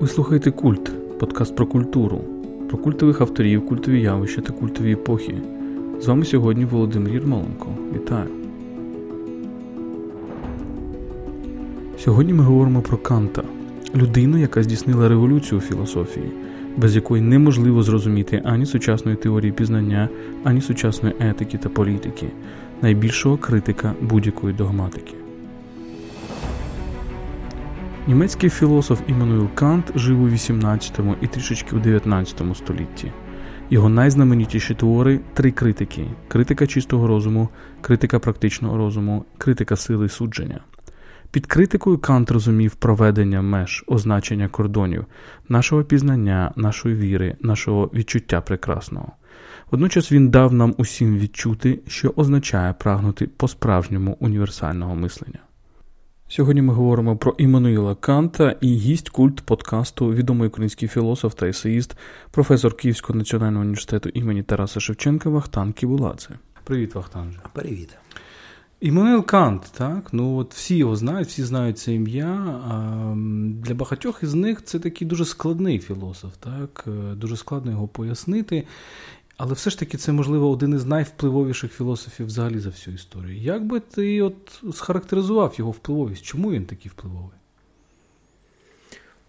Ви слухаєте Культ, подкаст про культуру, про культових авторів, культові явища та культові епохи. З вами сьогодні Володимир Єрмоленко. Вітаю! Сьогодні ми говоримо про Канта, людину, яка здійснила революцію у філософії, без якої неможливо зрозуміти ані сучасної теорії пізнання, ані сучасної етики та політики, найбільшого критика будь-якої догматики. Німецький філософ Іммануїл Кант жив у 18 і трішечки у 19 столітті. Його найзнаменітіші твори три критики: критика чистого розуму, критика практичного розуму, критика сили судження. Під критикою Кант розумів проведення меж, означення кордонів, нашого пізнання, нашої віри, нашого відчуття прекрасного. Водночас він дав нам усім відчути, що означає прагнути по-справжньому універсального мислення. Сьогодні ми говоримо про Іммануїла Канта і гість культ подкасту, відомий український філософ та есеїст, професор Київського національного університету імені Тараса Шевченка Вахтан Кібуладзе. Привіт, Вахтанже. Привіт. Іммануїл Кант, так, ну от всі його знають, всі знають це ім'я. Для багатьох із них це такий дуже складний філософ, так, е, дуже складно його пояснити. Але все ж таки це, можливо, один із найвпливовіших філософів взагалі за всю історію. Як би ти от схарактеризував його впливовість? Чому він такий впливовий?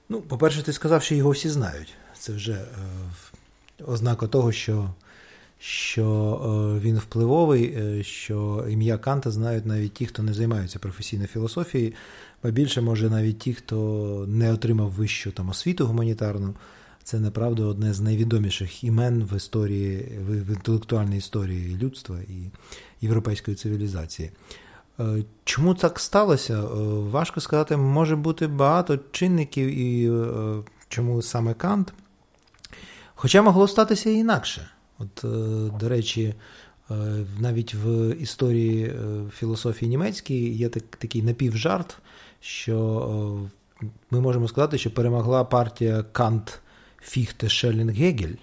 Ну, по-перше, ти сказав, що його всі знають. Це вже е, ознака того, що що е, він впливовий, е, що ім'я Канта знають навіть ті, хто не займаються професійною філософією, ба більше, може, навіть ті, хто не отримав вищу там освіту гуманітарну. Це направду одне з найвідоміших імен в історії, в інтелектуальній історії людства і європейської цивілізації. Е, чому так сталося? Е, важко сказати, може бути багато чинників, і е, чому саме Кант. Хоча могло статися інакше. От, До речі, навіть в історії філософії німецької є такий напівжарт, що ми можемо сказати, що перемогла партія Кант Фіхте Шеллінг Гегель.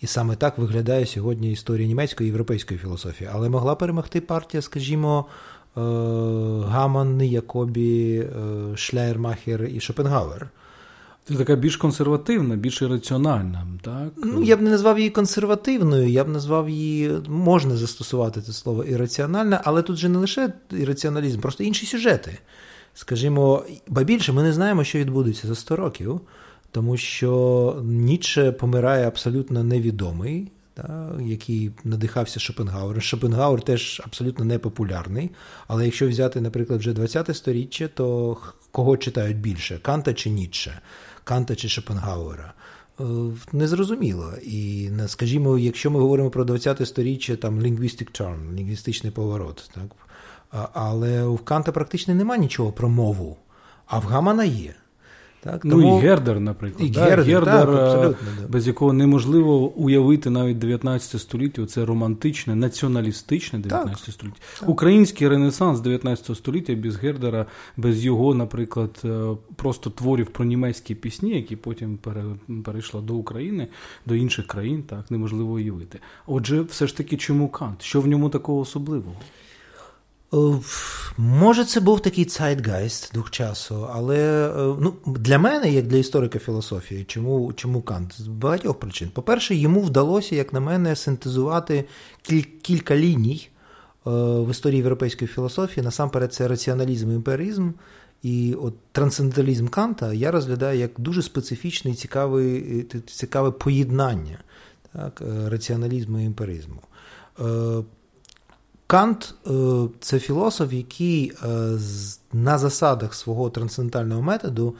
І саме так виглядає сьогодні історія німецької і європейської філософії. Але могла перемогти партія, скажімо, е, Гаман, Якобі, е, Шляєрмахер і Шопенгауер. Це така більш консервативна, більш раціональна. так? Ну, Я б не назвав її консервативною, я б назвав її, можна застосувати це слово ірраціональна, але тут же не лише ірраціоналізм, просто інші сюжети. Скажімо, ба більше ми не знаємо, що відбудеться за 100 років тому що Ніче помирає абсолютно невідомий, та, який надихався Шопенгауером. Шопенгауер теж абсолютно непопулярний. Але якщо взяти, наприклад, вже 20-те сторіччя, то кого читають більше Канта чи Ніче, Канта чи Шопенгауера? Е, незрозуміло. І, скажімо, якщо ми говоримо про 20-те сторіччя, там linguistic turn, лінгвістичний поворот. Так? Але у Канта практично немає нічого про мову, а в Гамана є. Так, Ну і Гердер, наприклад. І да? Гердер, Гердер так, абсолютно, без якого неможливо уявити навіть 19 століття, це романтичне, націоналістичне 19 так, століття. Так. Український ренесанс 19 століття без Гердера, без його, наприклад, е, просто творів про німецькі пісні, які потім перейшли до України, до інших країн, так неможливо уявити. Отже, все ж таки, чому Кант? Що в ньому такого особливого? Е, може, це був такий цайтгайст дух часу, але е, ну, для мене, як для історика філософії, чому чому Кант? З багатьох причин. По-перше, йому вдалося, як на мене, синтезувати кіль- кілька ліній е, в історії європейської філософії. Насамперед, це раціоналізм і імперіалізм. І от трансценденталізм Канта я розглядаю як дуже специфічне і цікаве, цікаве поєднання так, раціоналізму і імперізму. Кант е, це філософ, який е, на засадах свого трансцендентального методу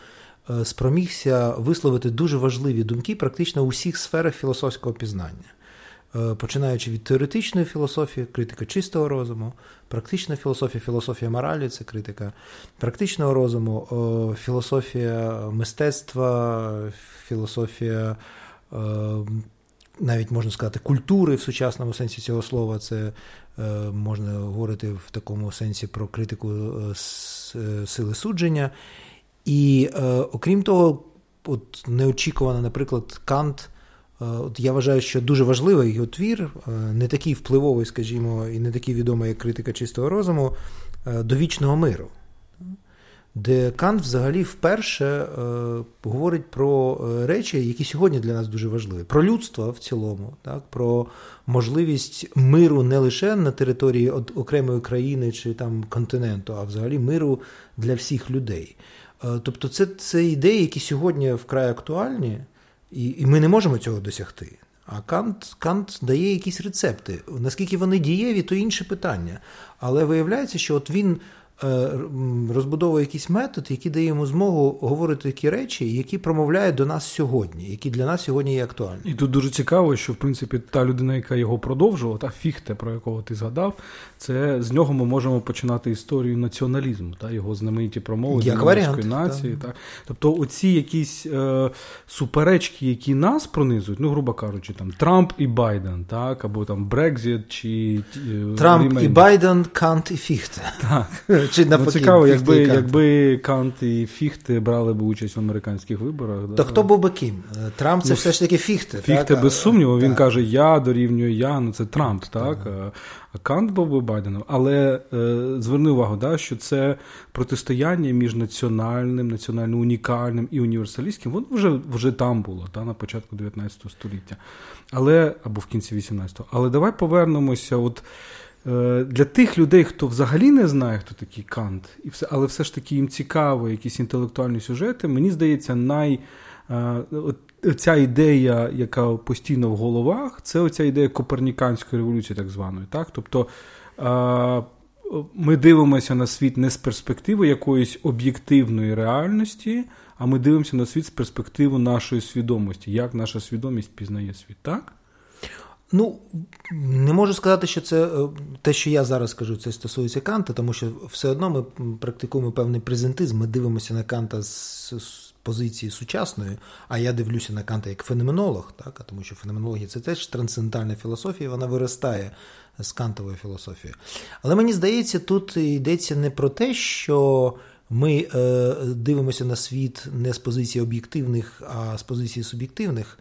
е, спромігся висловити дуже важливі думки практично у всіх сферах філософського пізнання. Починаючи від теоретичної філософії, критика чистого розуму, практична філософія, філософія моралі це критика практичного розуму, філософія мистецтва, філософія навіть можна сказати культури в сучасному сенсі цього слова, це можна говорити в такому сенсі про критику е, е, сили судження. І окрім того, от неочікувано, наприклад, Кант. От Я вважаю, що дуже важливий його твір, не такий впливовий, скажімо, і не такий відомий, як критика чистого розуму. до вічного миру де Кант взагалі вперше е, говорить про е, речі, які сьогодні для нас дуже важливі: про людство в цілому, так, про можливість миру не лише на території окремої країни чи там континенту, а взагалі миру для всіх людей. Е, тобто, це це ідеї, які сьогодні вкрай актуальні, і, і ми не можемо цього досягти. А Кант Кант дає якісь рецепти. Наскільки вони дієві, то інше питання. Але виявляється, що от він розбудовує якийсь метод, який дає йому змогу говорити такі речі, які промовляють до нас сьогодні, які для нас сьогодні є актуальні. І тут дуже цікаво, що в принципі та людина, яка його продовжувала, та фіхте, про якого ти згадав, це з нього ми можемо починати історію націоналізму, та його знамениті промови Як нації. Та. Тобто, оці якісь е, суперечки, які нас пронизують, ну, грубо кажучи, там Трамп і Байден, так, або там Брекзит чи е, Трамп Рімен. і Байден, Кант і Фіхте. Так. Чи навпаки, ну, Цікаво, якби якби Кант і Фіхте брали б участь в американських виборах. То да? хто був би ким? Трамп це ну, все ж таки Фіхте. Фіхте, так? без сумніву, він каже: Я дорівнюю я, ну це Трамп, так? так. А Кант був би Байденом. Але е, зверни увагу, да, що це протистояння між національним, національно унікальним і універсалістським, воно вже вже там було, та, на початку 19 століття. Але, або в кінці 18-го. Але давай повернемося. от Е, для тих людей, хто взагалі не знає, хто такий Кант, і все, але все ж таки їм цікаво, якісь інтелектуальні сюжети, мені здається, най. Е, ця ідея, яка постійно в головах, це оця ідея Коперніканської революції, так званої. Так? Тобто е, ми дивимося на світ не з перспективи якоїсь об'єктивної реальності, а ми дивимося на світ з перспективи нашої свідомості, як наша свідомість пізнає світ, так? Ну, не можу сказати, що це е, те, що я зараз скажу, це стосується Канта, тому що все одно ми практикуємо певний презентизм, ми дивимося на Канта з позиції сучасної, а я дивлюся на Канта як феноменолог, так? тому що феноменологія це теж трансцендентальна філософія, вона виростає з кантової філософії. Але мені здається, тут йдеться не про те, що ми е, дивимося на світ не з позиції об'єктивних, а з позиції суб'єктивних.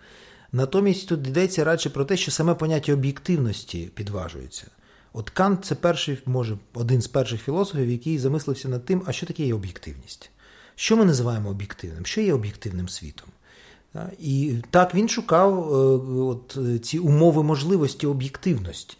Натомість тут йдеться радше про те, що саме поняття об'єктивності підважується. От Кант це перший, може, один з перших філософів, який замислився над тим, а що таке є об'єктивність? Що ми називаємо об'єктивним? Що є об'єктивним світом? І так він шукав е, от, ці умови можливості об'єктивності.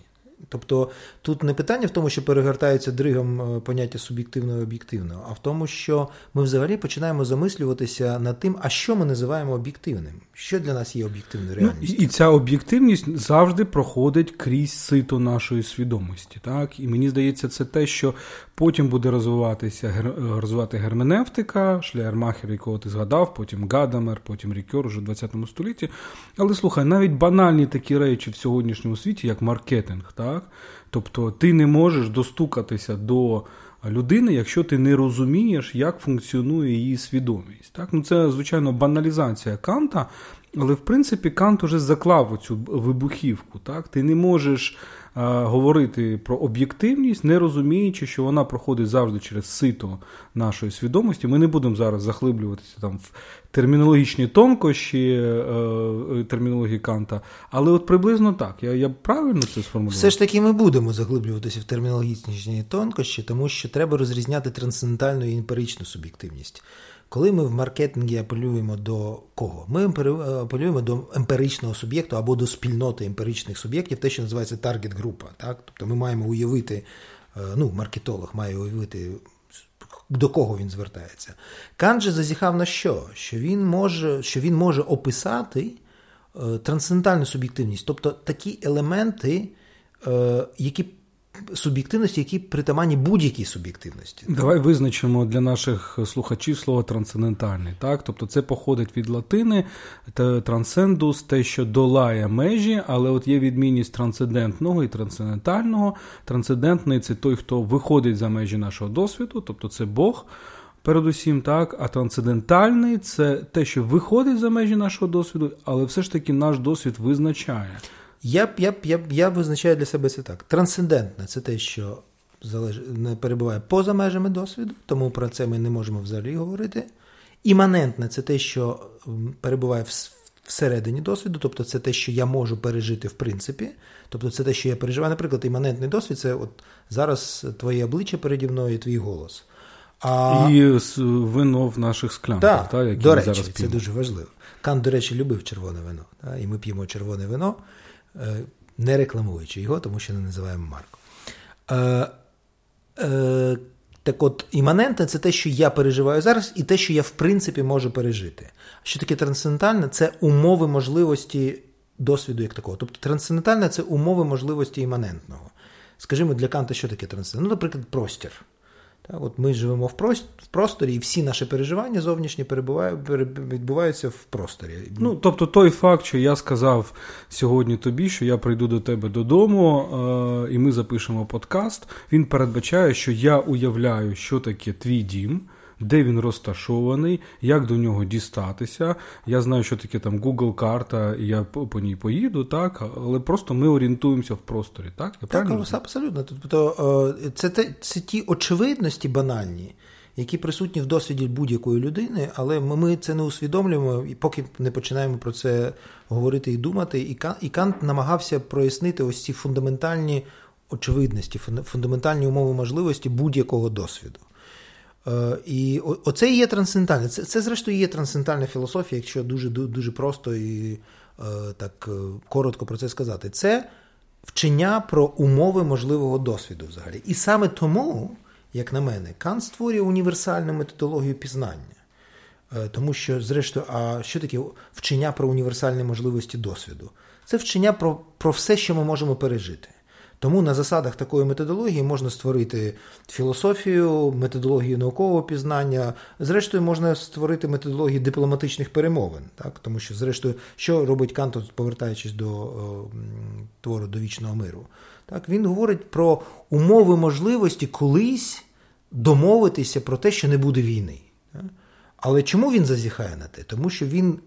Тобто тут не питання в тому, що перевертається догори дригом е, поняття суб'єктивного і об'єктивного, а в тому, що ми взагалі починаємо замислюватися над тим, а що ми називаємо об'єктивним, що для нас є об'єктивною реальністю. Ну, і ця об'єктивність завжди проходить крізь сито нашої свідомості. Так? І мені здається, це те, що потім буде розвиватися розвивати герменевтика, Шлеєрмахер, якого ти згадав, потім Гадамер, потім Рікер уже в 20 столітті. Але слухай, навіть банальні такі речі в сьогоднішньому світі, як маркетинг. так? Тобто ти не можеш достукатися до людини, якщо ти не розумієш, як функціонує її свідомість. Так? Ну, Це, звичайно, баналізація Канта, але в принципі Кант уже заклав оцю вибухівку. Так? Ти не можеш говорити про об'єктивність, не розуміючи, що вона проходить завжди через сито нашої свідомості. Ми не будемо зараз захлиблюватися там в термінологічні тонкощі е, е, термінології Канта, але от приблизно так. Я я правильно це сформулював? Все ж таки, ми будемо заглиблюватися в термінологічні тонкощі, тому що треба розрізняти трансцендентальну і емпіричну суб'єктивність. Коли ми в маркетингі апелюємо до кого? Ми апелюємо до емпіричного суб'єкту або до спільноти емпіричних суб'єктів, те, що називається таргет-група. Тобто ми маємо уявити, е, ну, маркетолог має уявити, до кого він звертається. Кант же зазіхав на що? Що він може, що він може описати е, трансцендентальну суб'єктивність, тобто такі елементи, е, які суб'єктивності, які притаманні будь-якій суб'єктивності. Давай визначимо для наших слухачів слово трансцендентальний. Так? Тобто це походить від латини трансцендус, те, що долає межі, але от є відмінність трансцендентного і трансцендентального. Трансцендентний це той, хто виходить за межі нашого досвіду, тобто це Бог. Передусім, так, а трансцендентальний це те, що виходить за межі нашого досвіду, але все ж таки наш досвід визначає. Я я, я, я визначаю для себе це так. Трансцендентне це те, що залеж... не перебуває поза межами досвіду, тому про це ми не можемо взагалі говорити. Іманентне це те, що перебуває в всередині досвіду, тобто це те, що я можу пережити в принципі. Тобто це те, що я переживаю. Наприклад, іманентний досвід це от зараз твоє обличчя переді мною і твій голос. А... І вино в наших склянках, так, та, які до ми речі, зараз п'ємо. це дуже важливо. Кант, до речі, любив червоне вино. Та, і ми п'ємо червоне вино, не рекламуючи його, тому що не називаємо марку. Е, е, так от, іманентне це те, що я переживаю зараз, і те, що я в принципі можу пережити. Що таке трансцендентальне? Це умови можливості досвіду як такого. Тобто трансцендентальне це умови можливості іманентного. Скажімо, для Канта, що таке трансцендентальне? Ну, наприклад, простір. Так, от Ми живемо в просторі, і всі наші переживання зовнішні відбуваються в просторі. Ну, Тобто, той факт, що я сказав сьогодні тобі, що я прийду до тебе додому, е- і ми запишемо подкаст, він передбачає, що я уявляю, що таке твій дім де він розташований, як до нього дістатися. Я знаю, що таке там Google карта, і я по ній поїду, так, але просто ми орієнтуємося в просторі. Так, я так абсолютно. Тобто це, це, це ті очевидності банальні. Які присутні в досвіді будь-якої людини, але ми це не усвідомлюємо, і поки не починаємо про це говорити і думати. І Кант намагався прояснити ось ці фундаментальні очевидності, фундаментальні умови можливості будь-якого досвіду. Е, і оце і є трансцендентальне. Це, це, зрештою, є трансцендентальна філософія, якщо дуже дуже просто і е, так е, коротко про це сказати. Це вчення про умови можливого досвіду взагалі. І саме тому, як на мене, Кант створює універсальну методологію пізнання. Тому що, зрештою, а що таке вчення про універсальні можливості досвіду? Це вчення про, про все, що ми можемо пережити. Тому на засадах такої методології можна створити філософію, методологію наукового пізнання. Зрештою, можна створити методологію дипломатичних перемовин, так тому що, зрештою, що робить Кант, повертаючись до о, твору до вічного миру, так він говорить про умови можливості колись домовитися про те, що не буде війни. Але чому він зазіхає на те? Тому що він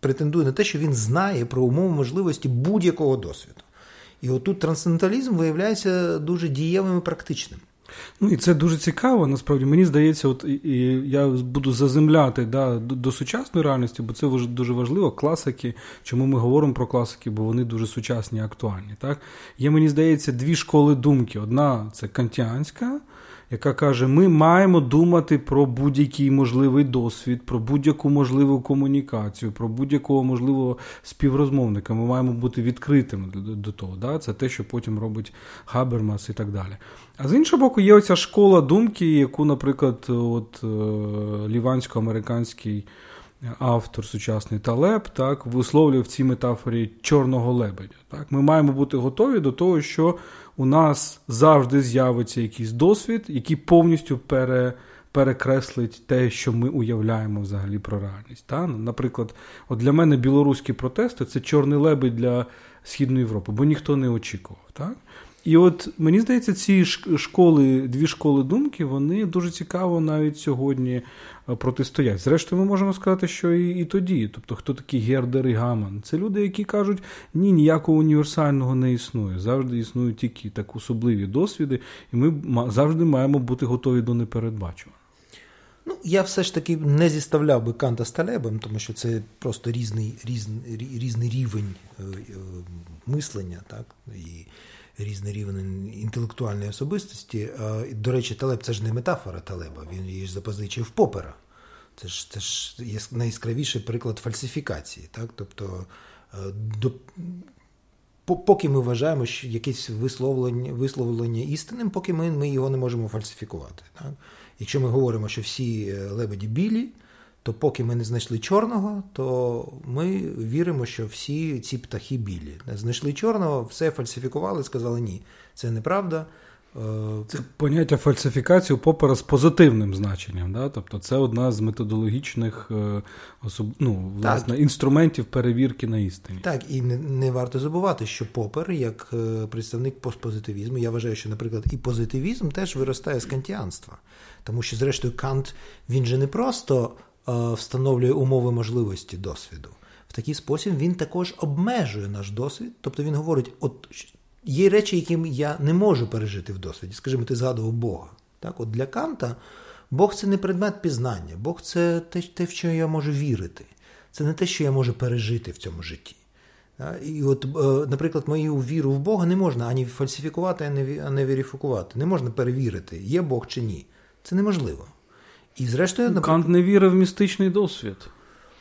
претендує на те, що він знає про умови можливості будь-якого досвіду. І отут трансценденталізм виявляється дуже дієвим і практичним. Ну і це дуже цікаво. Насправді мені здається, от і я буду заземляти да, до, сучасної реальності, бо це дуже важливо. Класики. Чому ми говоримо про класики? Бо вони дуже сучасні і актуальні. Так? Є, мені здається, дві школи думки. Одна це кантіанська, яка каже: ми маємо думати про будь-який можливий досвід, про будь-яку можливу комунікацію, про будь-якого можливого співрозмовника. Ми маємо бути відкритими до того. Да? Це те, що потім робить Хабермас і так далі. А з іншого боку, є оця школа думки, яку, наприклад, от е, лівансько-американський. Автор сучасний Талеб так висловлює в цій метафорі чорного лебедя. Так, Ми маємо бути готові до того, що у нас завжди з'явиться якийсь досвід, який повністю пере, перекреслить те, що ми уявляємо взагалі про реальність. Та? Наприклад, от для мене білоруські протести це чорний лебедь для Східної Європи, бо ніхто не очікував. Так? І от мені здається, ці школи, дві школи думки, вони дуже цікаво навіть сьогодні е, протистоять. Зрештою, ми можемо сказати, що і і тоді. Тобто, хто такі Гердер і Гаман? Це люди, які кажуть, ні, ніякого універсального не існує. Завжди існують тільки так особливі досвіди, і ми завжди маємо бути готові до непередбачуваного. Ну, я все ж таки не зіставляв би Канта з Талебом, тому що це просто різний різний, різний рівень е, е, мислення, так і різний рівень інтелектуальної особистості. До речі, Талеб це ж не метафора Талеба, він її ж запозичив Попера. Це ж це ж найяскравіший приклад фальсифікації. Так? Тобто, е, до, поки ми вважаємо, що якесь висловлення висловлення істинним, поки ми ми його не можемо фальсифікувати. Так? Якщо ми говоримо, що всі е, лебеді білі, то поки ми не знайшли чорного, то ми віримо, що всі ці птахи білі. Знайшли чорного, все фальсифікували, сказали ні, це неправда. Е, це поняття фальсифікації попера з позитивним значенням. Да? Тобто це одна з методологічних е, особ... ну, власне, інструментів перевірки на істині. Так, і не, не варто забувати, що попер, як е, представник постпозитивізму, я вважаю, що, наприклад, і позитивізм теж виростає з кантіанства. Тому що, зрештою, Кант він же не просто встановлює умови можливості досвіду. В такий спосіб він також обмежує наш досвід. Тобто він говорить: от є речі, які я не можу пережити в досвіді. Скажімо, ти згадував Бога. Так, от Для Канта Бог це не предмет пізнання, Бог це те, в що я можу вірити. це не те, що я можу пережити в цьому житті. І от, е, наприклад, мою віру в Бога не можна ані фальсифікувати, а не верифікувати. Не можна перевірити, є Бог чи ні. Це неможливо. І зрештою, наприклад... Кант не вірив в містичний досвід.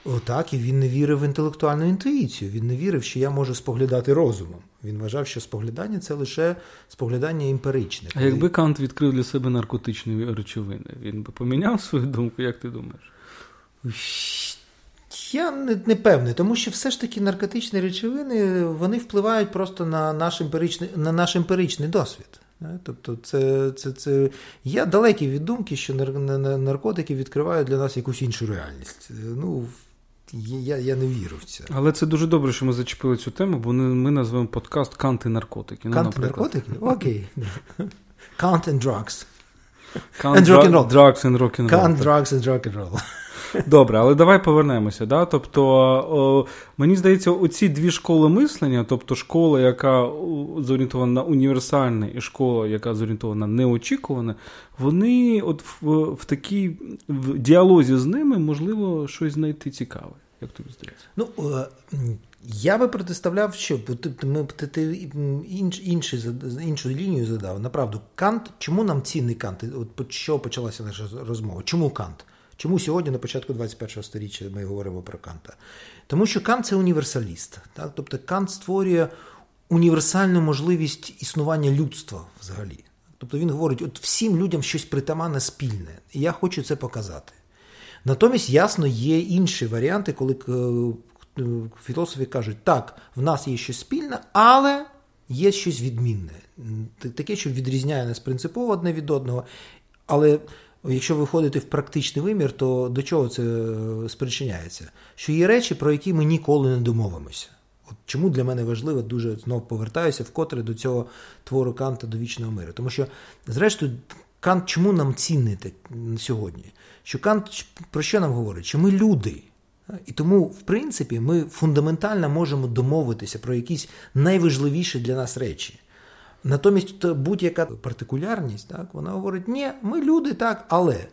Отак, і він не вірив в інтелектуальну інтуїцію. Він не вірив, що я можу споглядати розумом. Він вважав, що споглядання це лише споглядання емпіричне. А якби Кант відкрив для себе наркотичні речовини, він би поміняв свою думку, як ти думаєш? Я не, не певний, тому що все ж таки наркотичні речовини вони впливають просто на наш емпіричний, на наш емпіричний досвід. Тобто, це, це, це я далекий від думки, що наркотики відкривають для нас якусь іншу реальність. Ну, я я не вірю в це. Але це дуже добре, що ми зачепили цю тему, бо ми назвемо подкаст Канти наркотики. Ну, Канти наркотики? Окей. Кант and drugs. Count and rock and roll. Drugs and rock and roll. Count drugs and rock and roll. Добре, але давай повернемося. Да? Тобто, о, мені здається, оці дві школи мислення, тобто школа, яка зорієнтована на універсальне, і школа, яка зорієнтована на неочікуване, вони от в, в такій в діалозі з ними можливо щось знайти цікаве. Як тобі здається? Ну, я би протиставляв, що ти, ми, ти, ти інш, інший, іншу лінію задав. Направду, Кант, чому нам цінний Кант? От що почалася наша розмова? Чому Кант? Чому сьогодні, на початку 21-го століття, ми говоримо про Канта? Тому що Кант це універсаліст. Так? Тобто Кант створює універсальну можливість існування людства взагалі. Тобто він говорить, от всім людям щось притаманне спільне, і я хочу це показати. Натомість, ясно, є інші варіанти, коли е, філософи кажуть, так, в нас є щось спільне, але є щось відмінне. Таке, що відрізняє нас принципово одне від одного. Але Якщо виходити в практичний вимір, то до чого це е, спричиняється? Що є речі, про які ми ніколи не домовимося. От Чому для мене важливо, дуже знов повертаюся вкотре до цього твору Канта до вічного миру. Тому що, зрештою, Кант чому нам цінний сьогодні? Що Кант про що нам говорить? Що ми люди. І тому, в принципі, ми фундаментально можемо домовитися про якісь найважливіші для нас речі. Натомість будь-яка партикулярність, так, вона говорить, ні, ми люди так, але.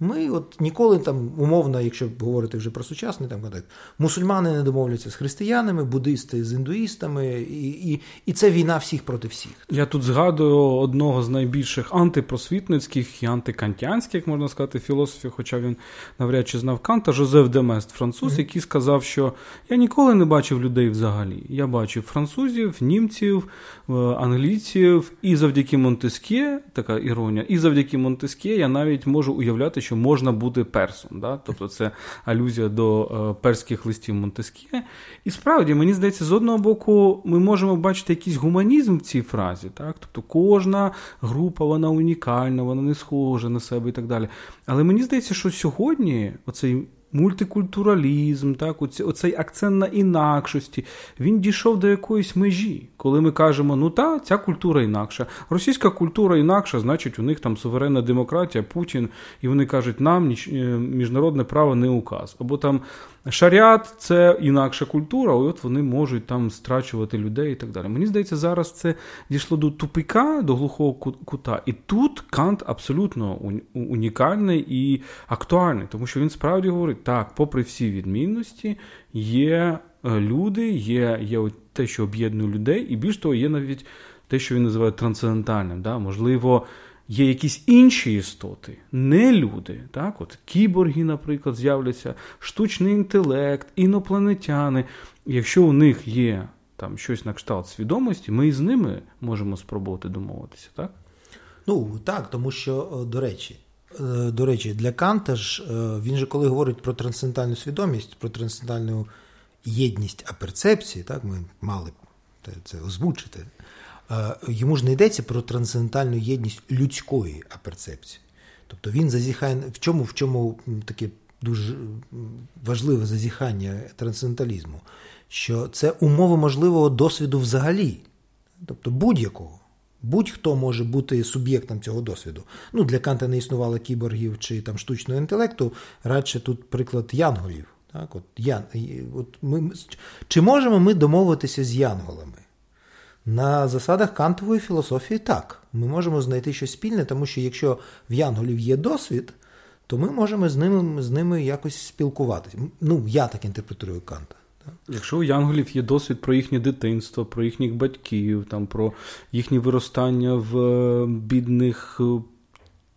Ми от ніколи там, умовно, якщо говорити вже про сучасний там контекст, мусульмани не домовляться з християнами, буддисти з індуїстами, і і, і це війна всіх проти всіх. Я тут згадую одного з найбільших антипросвітницьких і антикантянських, можна сказати, філософів, хоча він навряд чи знав Канта, Жозеф Демест, француз, mm-hmm. який сказав, що я ніколи не бачив людей взагалі. Я бачив французів, німців, е, англійців, і завдяки Монтескє, така іронія, і завдяки Монтескє я навіть можу уявляти, що можна бути персом. Да? Тобто це алюзія до е, перських листів Монтескє. І справді, мені здається, з одного боку, ми можемо бачити якийсь гуманізм в цій фразі. Так? Тобто кожна група вона унікальна, вона не схожа на себе і так далі. Але мені здається, що сьогодні оцей мультикультуралізм, так, оцей акцент на інакшості, він дійшов до якоїсь межі, коли ми кажемо, ну та, ця культура інакша. Російська культура інакша, значить, у них там суверенна демократія, Путін, і вони кажуть, нам е, міжнародне право не указ. Або там Шаріат це інакша культура, і от вони можуть там страчувати людей і так далі. Мені здається, зараз це дійшло до тупика, до глухого кута. І тут Кант абсолютно унікальний і актуальний, тому що він справді говорить: так, попри всі відмінності, є е, люди, є є те, що об'єднує людей, і більш того, є навіть те, що він називає трансцендентальним. Да? Можливо є якісь інші істоти, не люди. Так? От Кіборги, наприклад, з'являться, штучний інтелект, інопланетяни. Якщо у них є там щось на кшталт свідомості, ми з ними можемо спробувати домовитися, так? Ну так, тому що, е, до речі, е, до речі, для Канта ж е, він же коли говорить про трансцендентальну свідомість, про трансцендентальну єдність а перцепції, так, ми мали це озвучити. Е, йому ж не йдеться про трансцендентальну єдність людської аперцепції. Тобто він зазіхає в чому в чому таке дуже важливе зазіхання трансценденталізму, що це умови можливого досвіду взагалі, тобто будь-якого. Будь-хто може бути суб'єктом цього досвіду. Ну, Для Канта не існувало кіборгів чи там штучного інтелекту, радше тут приклад янголів. Так? От, ян, от ми, Чи можемо ми домовитися з янголами? На засадах кантової філософії так. Ми можемо знайти щось спільне, тому що якщо в янголів є досвід, то ми можемо з ними з ними якось спілкуватися. Ну, я так інтерпретую Канта. Якщо у янголів є досвід про їхнє дитинство, про їхніх батьків, там про їхнє виростання в е, бідних е,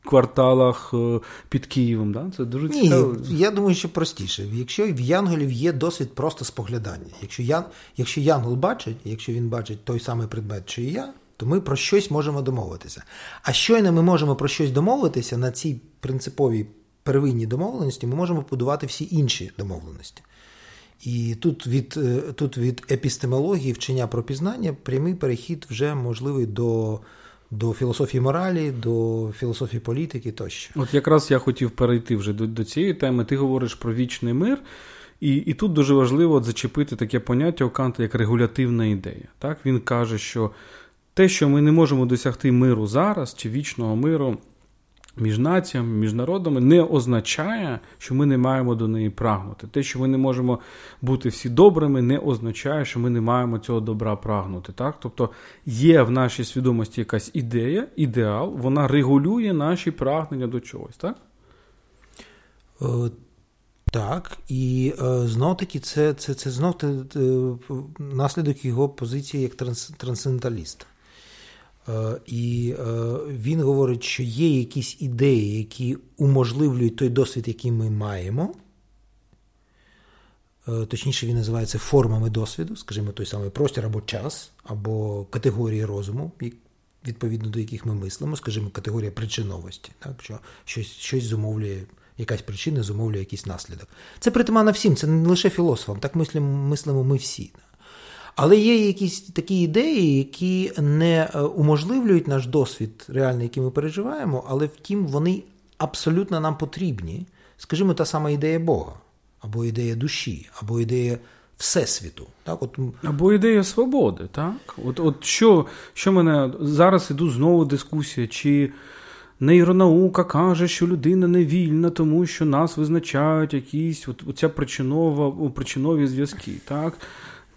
кварталах е, під Києвом, да? це дуже Ні, цікаво. Я думаю, що простіше. Якщо в янголів є досвід просто споглядання. Якщо ян, якщо янгол бачить, якщо він бачить той самий предмет, що і я, то ми про щось можемо домовитися. А щойно ми можемо про щось домовитися на цій принциповій первинній домовленості, ми можемо будувати всі інші домовленості. І тут від е, тут від епістемології вчення про пізнання прямий перехід вже можливий до до філософії моралі, до філософії політики тощо. От якраз я хотів перейти вже до до цієї теми. Ти говориш про вічний мир, і і тут дуже важливо от зачепити таке поняття у Канта як регулятивна ідея. Так Він каже, що те, що ми не можемо досягти миру зараз чи вічного миру між націями, між народами не означає, що ми не маємо до неї прагнути. Те, що ми не можемо бути всі добрими, не означає, що ми не маємо цього добра прагнути. Так? Тобто є в нашій свідомості якась ідея, ідеал, вона регулює наші прагнення до чогось, так? Е, так, і е, знов таки це це, це знов наслідок його позиції як транс, трансценденталіста. Е, і е, він говорить, що є якісь ідеї, які уможливлюють той досвід, який ми маємо. Е, точніше, він називається формами досвіду, скажімо, той самий простір або час, або категорії розуму, відповідно до яких ми мислимо, скажімо, категорія причиновості, так, що щось щось зумовлює, якась причина зумовлює якийсь наслідок. Це притаманно всім, це не лише філософам, так мислимо, мислимо ми всі. Але є якісь такі ідеї, які не е, уможливлюють наш досвід, реальний, який ми переживаємо, але втім, вони абсолютно нам потрібні. Скажімо, та сама ідея Бога, або ідея душі, або ідея Всесвіту. Так, от... Або ідея свободи. так? От от що що мене зараз іду знову дискусія, чи нейронаука каже, що людина не вільна, тому що нас визначають якісь от, оця причинова, причинові зв'язки. так?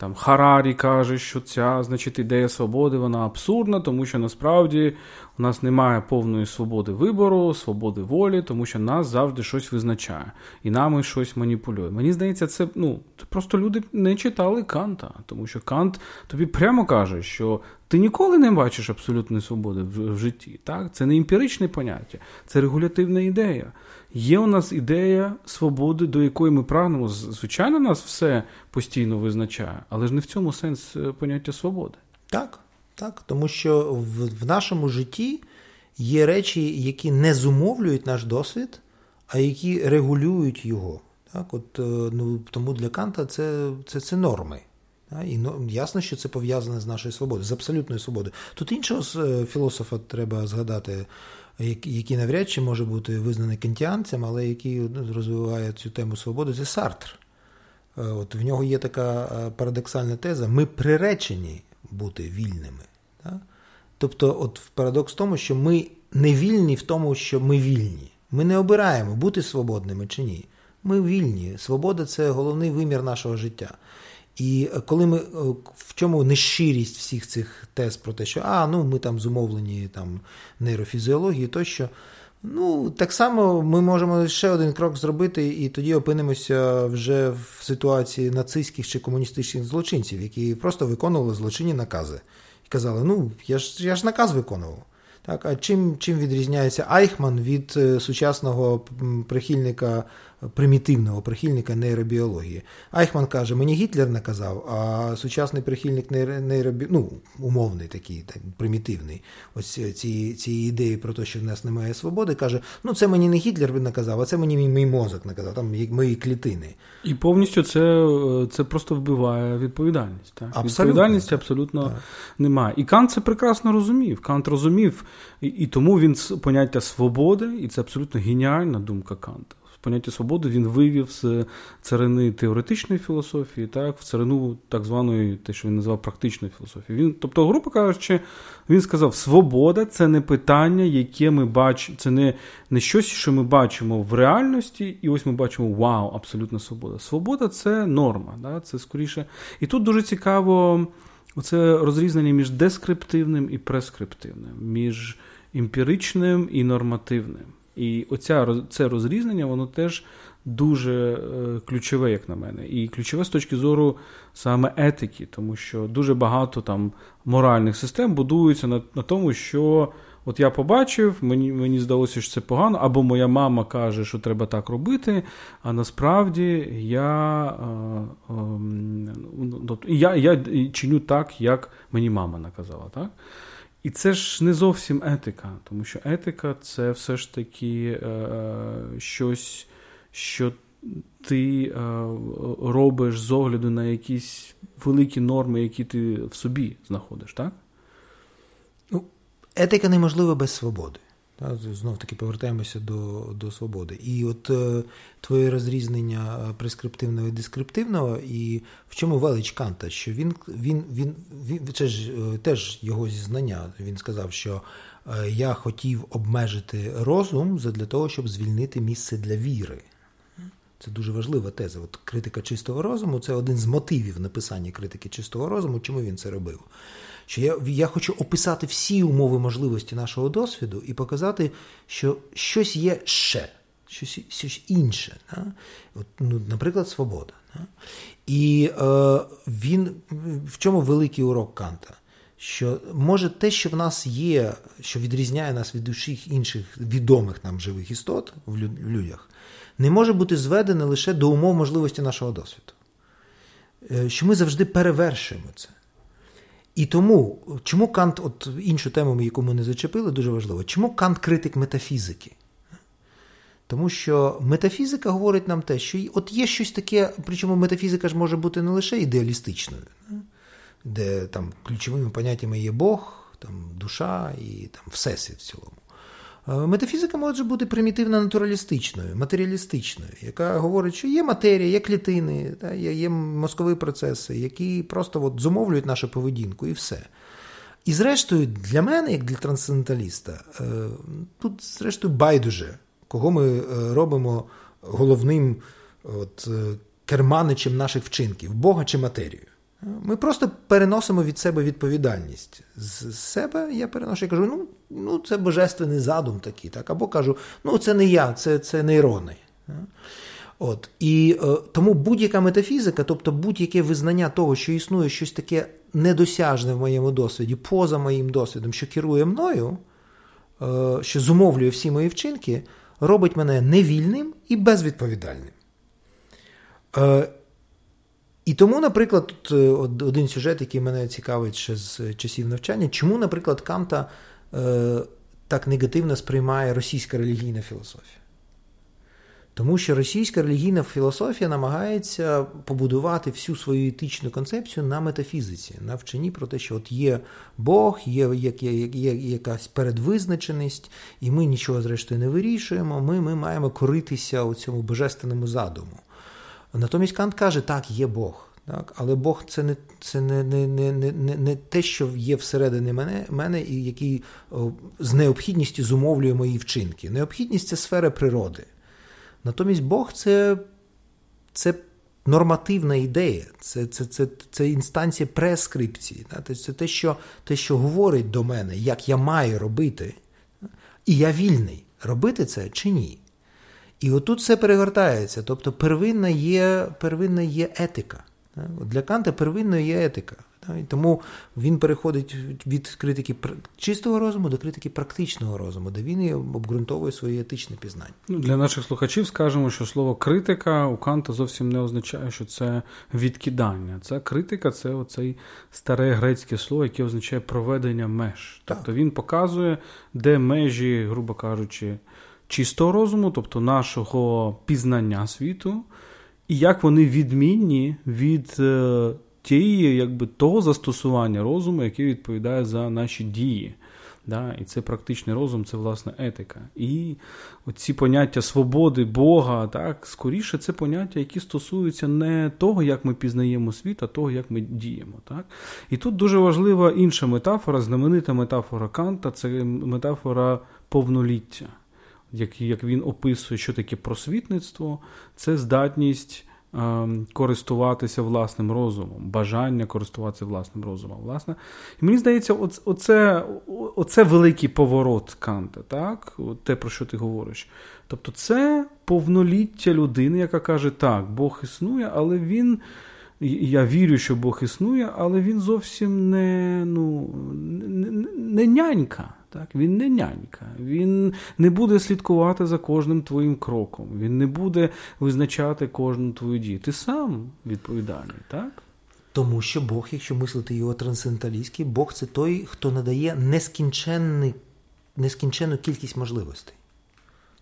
Там Харарі каже, що ця значить, ідея свободи вона абсурдна, тому що насправді у нас немає повної свободи вибору, свободи волі, тому що нас завжди щось визначає і нами щось маніпулює. Мені здається, це ну, просто люди не читали Канта, тому що Кант тобі прямо каже, що ти ніколи не бачиш абсолютної свободи в, в житті. Так? Це не емпіричне поняття, це регулятивна ідея. Є у нас ідея свободи, до якої ми прагнемо. Звичайно, нас все постійно визначає, але ж не в цьому сенс е, поняття свободи. Так, так. Тому що в, в нашому житті є речі, які не зумовлюють наш досвід, а які регулюють його. Так, от, е, ну, Тому для Канта це, це, це норми. І ясно, що це пов'язане з нашою свободою, з абсолютною свободою. Тут іншого е, філософа треба згадати який навряд чи може бути визнаний кантіанцем, але який розвиває цю тему свободи, це Сартр. Е, от В нього є така е, парадоксальна теза: ми приречені бути вільними. Так? Тобто, от парадокс в тому, що ми не вільні в тому, що ми вільні. Ми не обираємо бути свободними чи ні. Ми вільні. Свобода це головний вимір нашого життя. І коли ми е, в чому нещирість всіх цих тез про те, що а, ну ми там зумовлені там нейрофізіології, тощо. Ну, так само ми можемо ще один крок зробити, і тоді опинимося вже в ситуації нацистських чи комуністичних злочинців, які просто виконували злочинні накази. І казали, ну, я ж я ж наказ виконував. Так, А чим чим відрізняється Айхман від е, сучасного прихильника примітивного прихильника нейробіології. Айхман каже, мені Гітлер наказав, а сучасний прихильник нейробі... ну, умовний такий, так, примітивний, ось ці ці ідеї про те, що в нас немає свободи, каже: ну це мені не Гітлер наказав, а це мені мій, мозок наказав, там мої клітини. І повністю це це просто вбиває відповідальність. Так? Абсолютно. Відповідальності абсолютно так. немає. І Кант це прекрасно розумів. Кант розумів, і, і тому він поняття свободи, і це абсолютно геніальна думка Канта поняття свободи він вивів з царини теоретичної філософії, так, в царину так званої, те, що він назвав практичної філософії. Він, Тобто, грубо кажучи, він сказав, свобода це не питання, яке ми бачимо, це не, не щось, що ми бачимо в реальності, і ось ми бачимо вау, абсолютна свобода. Свобода це норма. Да, це скоріше. І тут дуже цікаво. Оце розрізнення між дескриптивним і прескриптивним, між емпіричним і нормативним. І оця, це розрізнення, воно теж дуже е, ключове, як на мене. І ключове з точки зору саме етики, тому що дуже багато там моральних систем будуються на, на тому, що. От я побачив, мені мені здалося, що це погано, або моя мама каже, що треба так робити. А насправді я е, е, я, я чиню так, як мені мама наказала. так? І це ж не зовсім етика, тому що етика це все ж таки е, щось, що ти е, робиш з огляду на якісь великі норми, які ти в собі знаходиш, так? етика неможлива без свободи. Знов таки повертаємося до до свободи. І от е, твоє розрізнення прескриптивного і дескриптивного, і в чому велич Канта, що він він, він, він це ж е, теж його зізнання. Він сказав, що е, я хотів обмежити розум для того, щоб звільнити місце для віри. Це дуже важлива теза. От Критика чистого розуму це один з мотивів написання критики чистого розуму. Чому він це робив? Що я я хочу описати всі умови можливості нашого досвіду і показати, що щось є ще, щось щось інше. Да? От, ну, Наприклад, свобода. Да? І е, він в чому великий урок Канта? Що може те, що в нас є, що відрізняє нас від усіх інших відомих нам живих істот в людях, не може бути зведене лише до умов можливості нашого досвіду. Е, що ми завжди перевершуємо це. І тому, чому Кант, от іншу тему, яку ми не зачепили, дуже важливо, чому Кант критик метафізики? Тому що метафізика говорить нам те, що от є щось таке, причому метафізика ж може бути не лише ідеалістичною, де там ключовими поняттями є Бог, там душа і там всесвіт в цілому. Е, метафізика може бути примітивно натуралістичною, матеріалістичною, яка говорить, що є матерія, є клітини, є мозкові процеси, які просто от зумовлюють нашу поведінку, і все. І, зрештою, для мене, як для трансценденталіста, е, тут, зрештою, байдуже, кого ми е, робимо головним от, керманичем наших вчинків, Бога чи матерію. Ми просто переносимо від себе відповідальність. З себе я переношу і кажу, ну ну це божественний задум такий. так, Або кажу, ну це не я, це це нейрони. От. І е, тому будь-яка метафізика, тобто будь-яке визнання того, що існує щось таке недосяжне в моєму досвіді, поза моїм досвідом, що керує мною, е, що зумовлює всі мої вчинки, робить мене невільним і безвідповідальним. Е, і тому, наприклад, тут е, один сюжет, який мене цікавить ще з часів навчання, чому, наприклад, Канта е, так негативно сприймає російська релігійна філософія? Тому що російська релігійна філософія намагається побудувати всю свою етичну концепцію на метафізиці, на вченні про те, що от є Бог, є, є, є, є якась передвизначеність, і ми нічого зрештою не вирішуємо. Ми ми маємо коритися у цьому божественному задуму. Натомість Кант каже, так, є Бог. Так? Але Бог це не це не, не, не, не, не те, що є всередині мене, мене і який з необхідністю зумовлює мої вчинки. Необхідність це сфера природи. Натомість Бог це це нормативна ідея, це це, це, це інстанція прескрипції. Це те що, те, що говорить до мене, як я маю робити, і я вільний робити це чи ні. І отут все перегортається. Тобто первинна є первинна є етика. Для Канта первинною є етика. І тому він переходить від критики чистого розуму до критики практичного розуму, де він і обґрунтовує свої етичне пізнання. Ну, Для наших слухачів скажемо, що слово критика у Канта зовсім не означає, що це відкидання. Це критика, це оцей старе грецьке слово, яке означає проведення меж. Так. Тобто він показує, де межі, грубо кажучи чистого розуму, тобто нашого пізнання світу, і як вони відмінні від е, тієї, якби того застосування розуму, яке відповідає за наші дії. Да? І це практичний розум, це власне етика. І ці поняття свободи, Бога, так, скоріше, це поняття, які стосуються не того, як ми пізнаємо світ, а того, як ми діємо. Так? І тут дуже важлива інша метафора, знаменита метафора Канта це метафора повноліття як як він описує, що таке просвітництво, це здатність Ем, користуватися власним розумом, бажання користуватися власним розумом. Власне. І мені здається, оце оце великий поворот Канта, так? те, про що ти говориш. Тобто, це повноліття людини, яка каже, так, Бог існує, але він. Я вірю, що Бог існує, але він зовсім не ну, не, не нянька. Так? Він не нянька, він не буде слідкувати за кожним твоїм кроком, він не буде визначати кожну твою дію. Ти сам відповідальний, так? Тому що Бог, якщо мислити його трансценденталістськи, Бог це той, хто надає нескінченну кількість можливостей.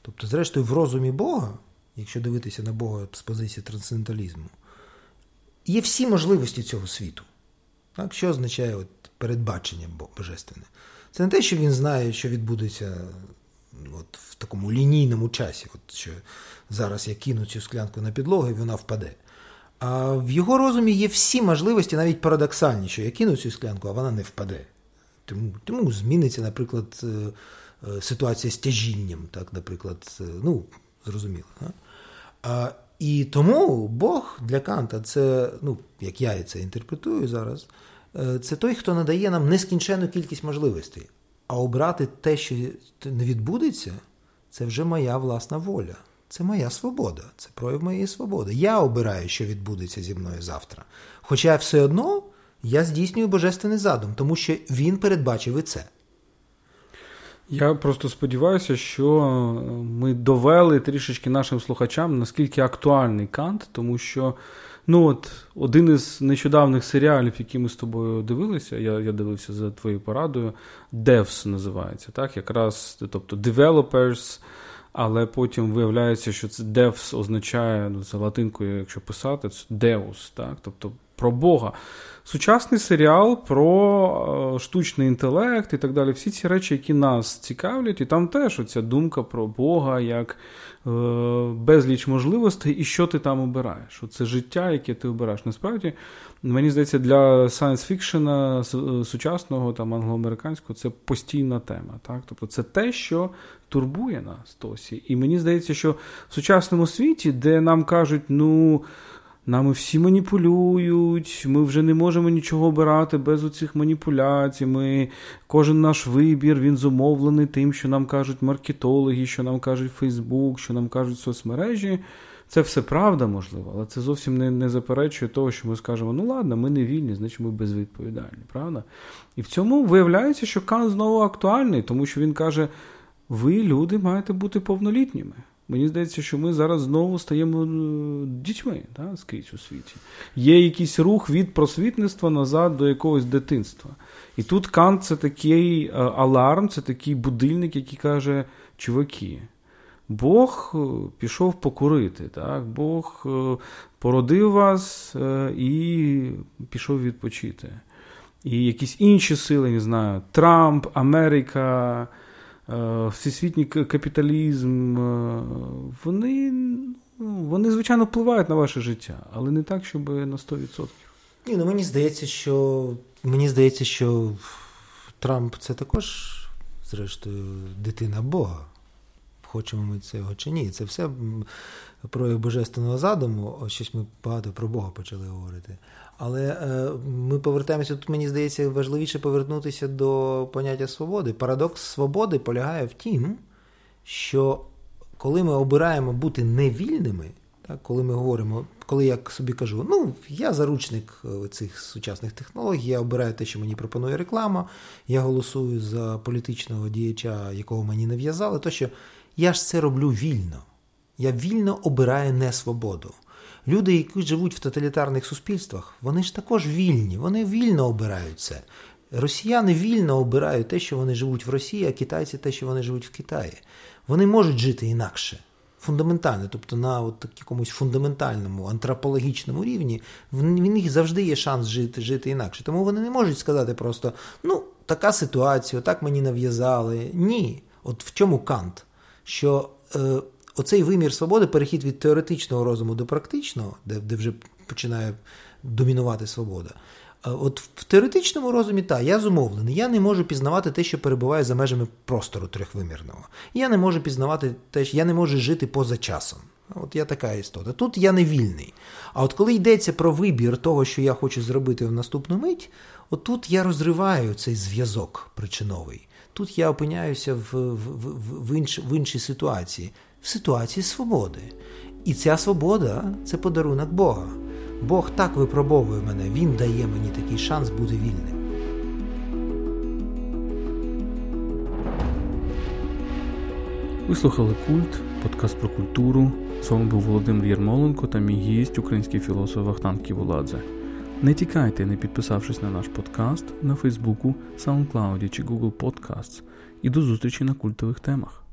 Тобто, зрештою, в розумі Бога, якщо дивитися на Бога з позиції трансценденталізму, є всі можливості цього світу. Так? Що означає от передбачення Божественне? Це не те, що він знає, що відбудеться от в такому лінійному часі, от що зараз я кину цю склянку на підлогу і вона впаде. А в його розумі є всі можливості, навіть парадоксальні, що я кину цю склянку, а вона не впаде. Тому тому зміниться, наприклад, е, е, ситуація з тяжінням, так, наприклад, ну, зрозуміло. А, І тому Бог для Канта це, ну, як я це інтерпретую зараз. Е, це той, хто надає нам нескінченну кількість можливостей. А обрати те, що не відбудеться, це вже моя власна воля. Це моя свобода, це прояв моєї свободи. Я обираю, що відбудеться зі мною завтра. Хоча все одно я здійснюю божественний задум, тому що він передбачив і це. Я просто сподіваюся, що ми довели трішечки нашим слухачам, наскільки актуальний кант, тому що Ну от один із нещодавних серіалів, які ми з тобою дивилися, я я дивився за твоєю порадою, Devs називається, так? Якраз, тобто developers, але потім виявляється, що це Devs означає ну, це латинкою, якщо писати, це Deus, так? Тобто про Бога. Сучасний серіал про е, штучний інтелект і так далі. Всі ці речі, які нас цікавлять, і там теж оця думка про Бога як е, безліч можливостей, і що ти там обираєш. Оце життя, яке ти обираєш. Насправді, мені здається, для е, сучасного там англоамериканського це постійна тема. Так? Тобто це те, що турбує нас досі. І мені здається, що в сучасному світі, де нам кажуть, ну. Нами всі маніпулюють, ми вже не можемо нічого обирати без оцих маніпуляцій. Ми, Кожен наш вибір він зумовлений тим, що нам кажуть маркетологи, що нам кажуть Фейсбук, що нам кажуть соцмережі. Це все правда, можливо, але це зовсім не не заперечує того, що ми скажемо, ну ладно, ми не вільні, значить ми безвідповідальні, правда? І в цьому виявляється, що Кан знову актуальний, тому що він каже: ви, люди, маєте бути повнолітніми. Мені здається, що ми зараз знову стаємо е, дітьми да, скрізь у світі. Є якийсь рух від просвітництва назад до якогось дитинства. І тут Кант це такий е, аларм, це такий будильник, який каже: чуваки, Бог е, пішов покурити, так? Бог породив вас і пішов відпочити. І якісь інші сили, не знаю, Трамп, Америка. Е, всесвітній капіталізм, е, вони, ну, вони, звичайно, впливають на ваше життя, але не так, щоб на 100%. Ні, ну Мені здається, що мені здається, що Трамп це також, зрештою, дитина Бога. Хочемо ми цього чи ні. Це все прояв божественного задуму. Щось ми багато про Бога почали говорити. Але е, ми повертаємося тут, мені здається, важливіше повернутися до поняття свободи. Парадокс свободи полягає в тім, що коли ми обираємо бути невільними, так, коли ми говоримо, коли я собі кажу, ну я заручник е, цих сучасних технологій, я обираю те, що мені пропонує реклама, я голосую за політичного діяча, якого мені нав'язали, то що я ж це роблю вільно. Я вільно обираю не свободу. Люди, які живуть в тоталітарних суспільствах, вони ж також вільні, вони вільно обирають це. Росіяни вільно обирають те, що вони живуть в Росії, а китайці те, що вони живуть в Китаї. Вони можуть жити інакше. Фундаментально, тобто на от якомусь фундаментальному антропологічному рівні, в них завжди є шанс жити жити інакше. Тому вони не можуть сказати просто: ну, така ситуація, так мені нав'язали. Ні. От в чому кант? Що е, оцей вимір свободи, перехід від теоретичного розуму до практичного, де де вже починає домінувати свобода. От в теоретичному розумі, так, я зумовлений, я не можу пізнавати те, що перебуває за межами простору трьохвимірного. Я не можу пізнавати те, що я не можу жити поза часом. От я така істота. Тут я не вільний. А от коли йдеться про вибір того, що я хочу зробити в наступну мить, отут я розриваю цей зв'язок причиновий. Тут я опиняюся в, в, в, інш, в іншій ситуації, в ситуації свободи. І ця свобода це подарунок Бога. Бог так випробовує мене, Він дає мені такий шанс бути вільним. Ви слухали Культ, подкаст про культуру. З вами був Володимир Єрмоленко та мій гість, український філософ Вахтан Ківуладзе. Не тікайте, не підписавшись на наш подкаст на Фейсбуку, SoundCloud чи Google Podcasts. І до зустрічі на культових темах.